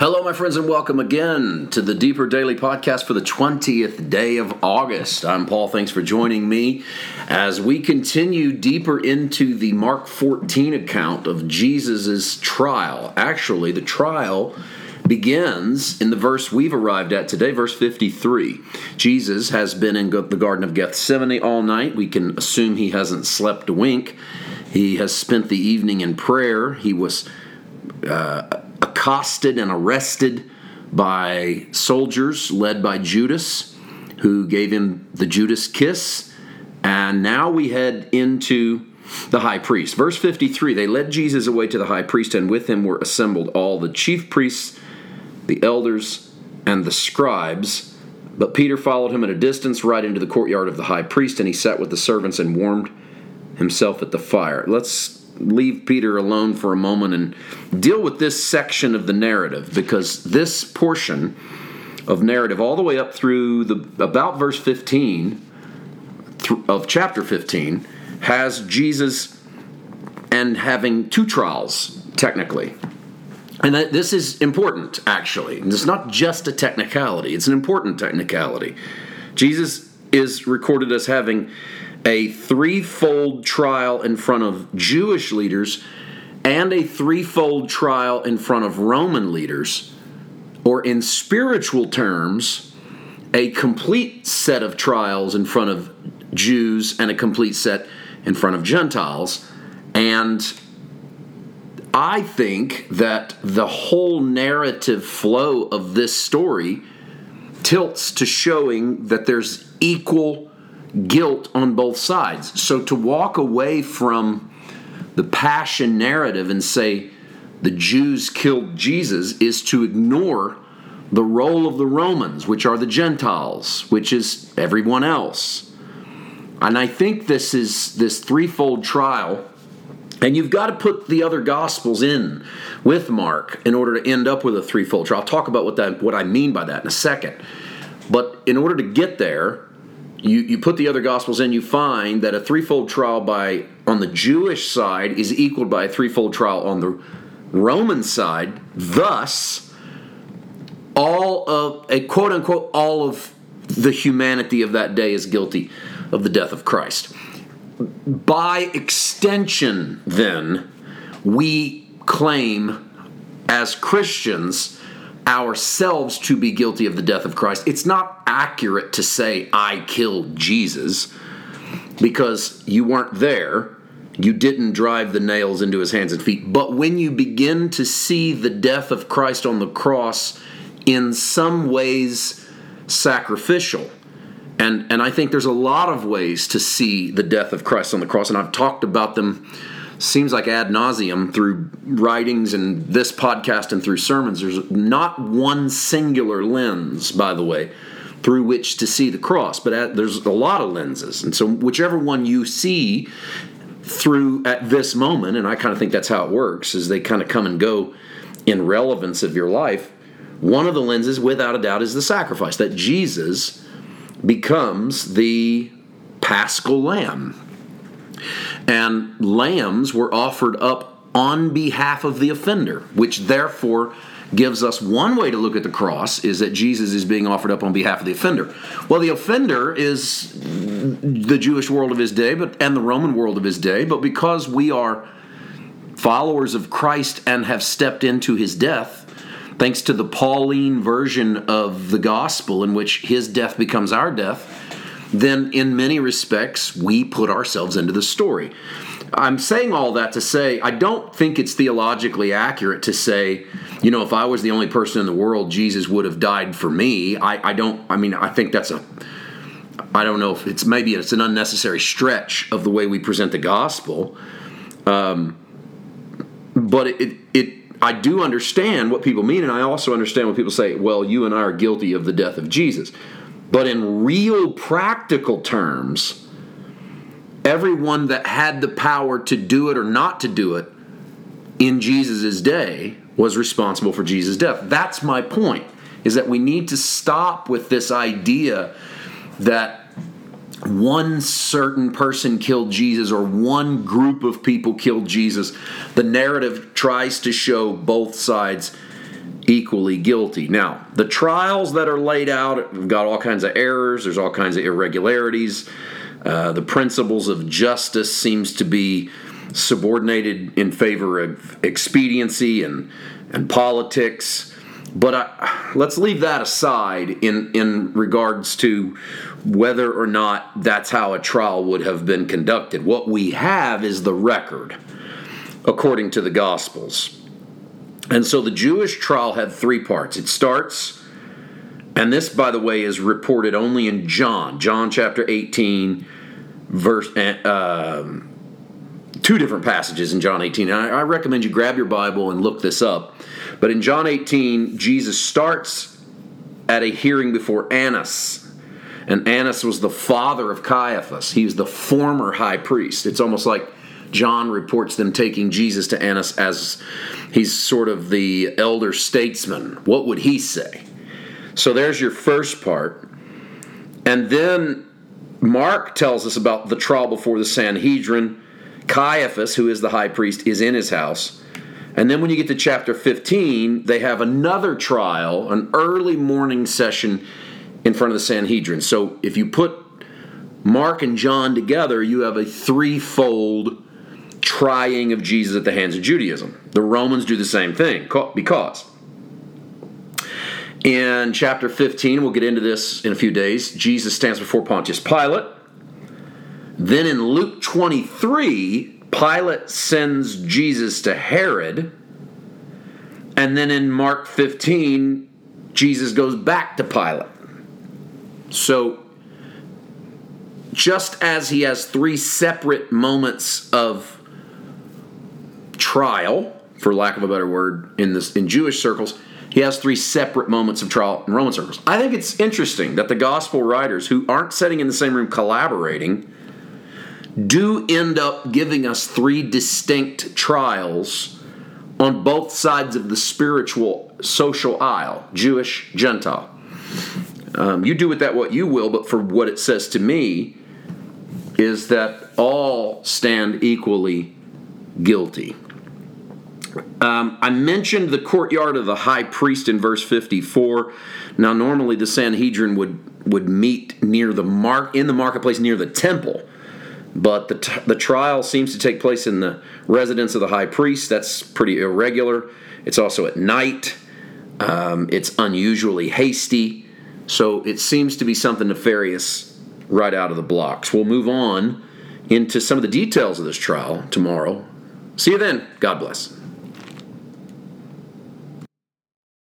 Hello, my friends, and welcome again to the Deeper Daily Podcast for the 20th day of August. I'm Paul. Thanks for joining me as we continue deeper into the Mark 14 account of Jesus' trial. Actually, the trial begins in the verse we've arrived at today, verse 53. Jesus has been in the Garden of Gethsemane all night. We can assume he hasn't slept a wink. He has spent the evening in prayer. He was. Uh, accosted and arrested by soldiers led by Judas, who gave him the Judas kiss. And now we head into the high priest. Verse 53 They led Jesus away to the high priest, and with him were assembled all the chief priests, the elders, and the scribes. But Peter followed him at a distance right into the courtyard of the high priest, and he sat with the servants and warmed himself at the fire. Let's leave Peter alone for a moment and deal with this section of the narrative because this portion of narrative, all the way up through the about verse 15 of chapter 15, has Jesus and having two trials, technically. And that this is important, actually. It's not just a technicality, it's an important technicality. Jesus is recorded as having a threefold trial in front of Jewish leaders and a threefold trial in front of Roman leaders, or in spiritual terms, a complete set of trials in front of Jews and a complete set in front of Gentiles. And I think that the whole narrative flow of this story tilts to showing that there's equal guilt on both sides. So to walk away from the passion narrative and say the Jews killed Jesus is to ignore the role of the Romans, which are the Gentiles, which is everyone else. And I think this is this threefold trial. And you've got to put the other gospels in with Mark in order to end up with a threefold trial. I'll talk about what that what I mean by that in a second. But in order to get there, you, you put the other gospels in, you find that a threefold trial by on the Jewish side is equaled by a threefold trial on the Roman side. Thus, all of a quote unquote all of the humanity of that day is guilty of the death of Christ. By extension, then, we claim as Christians ourselves to be guilty of the death of Christ. It's not accurate to say, I killed Jesus, because you weren't there. You didn't drive the nails into his hands and feet. But when you begin to see the death of Christ on the cross in some ways sacrificial, and, and I think there's a lot of ways to see the death of Christ on the cross, and I've talked about them seems like ad nauseum through writings and this podcast and through sermons. There's not one singular lens, by the way, through which to see the cross, but there's a lot of lenses. And so, whichever one you see through at this moment, and I kind of think that's how it works, is they kind of come and go in relevance of your life. One of the lenses, without a doubt, is the sacrifice that Jesus becomes the paschal lamb and lambs were offered up on behalf of the offender, which therefore gives us one way to look at the cross is that Jesus is being offered up on behalf of the offender. Well, the offender is the Jewish world of his day, but and the Roman world of his day, but because we are followers of Christ and have stepped into his death, thanks to the Pauline version of the gospel in which his death becomes our death, then in many respects we put ourselves into the story. I'm saying all that to say I don't think it's theologically accurate to say, you know, if I was the only person in the world, Jesus would have died for me. I, I don't, I mean, I think that's a, I don't know if it's maybe it's an unnecessary stretch of the way we present the gospel. Um, but it, it, it, I do understand what people mean, and I also understand when people say, well, you and I are guilty of the death of Jesus. But in real practical terms, everyone that had the power to do it or not to do it in Jesus' day was responsible for Jesus' death. That's my point, is that we need to stop with this idea that one certain person killed Jesus or one group of people killed Jesus. The narrative tries to show both sides equally guilty. Now, the trials that are laid out have got all kinds of errors, there's all kinds of irregularities. Uh, the principles of justice seems to be subordinated in favor of expediency and, and politics. But I, let's leave that aside in, in regards to whether or not that's how a trial would have been conducted. What we have is the record according to the Gospels. And so the Jewish trial had three parts. It starts, and this, by the way, is reported only in John, John chapter 18, verse. Uh, two different passages in John 18. I, I recommend you grab your Bible and look this up. But in John 18, Jesus starts at a hearing before Annas. And Annas was the father of Caiaphas. He was the former high priest. It's almost like John reports them taking Jesus to Annas as he's sort of the elder statesman. What would he say? So there's your first part. And then Mark tells us about the trial before the Sanhedrin. Caiaphas, who is the high priest, is in his house. And then when you get to chapter 15, they have another trial, an early morning session in front of the Sanhedrin. So if you put Mark and John together, you have a threefold trying of Jesus at the hands of Judaism. The Romans do the same thing because in chapter 15, we'll get into this in a few days, Jesus stands before Pontius Pilate. Then in Luke 23, Pilate sends Jesus to Herod. And then in Mark 15, Jesus goes back to Pilate. So, just as he has three separate moments of trial, for lack of a better word, in this in Jewish circles, he has three separate moments of trial in Roman circles. I think it's interesting that the gospel writers who aren't sitting in the same room collaborating do end up giving us three distinct trials on both sides of the spiritual social aisle Jewish, Gentile. Um, you do with that what you will, but for what it says to me is that all stand equally guilty. Um, I mentioned the courtyard of the high priest in verse 54. Now, normally the Sanhedrin would would meet near the mark in the marketplace near the temple, but the t- the trial seems to take place in the residence of the high priest. That's pretty irregular. It's also at night. Um, it's unusually hasty, so it seems to be something nefarious right out of the blocks. We'll move on into some of the details of this trial tomorrow. See you then. God bless.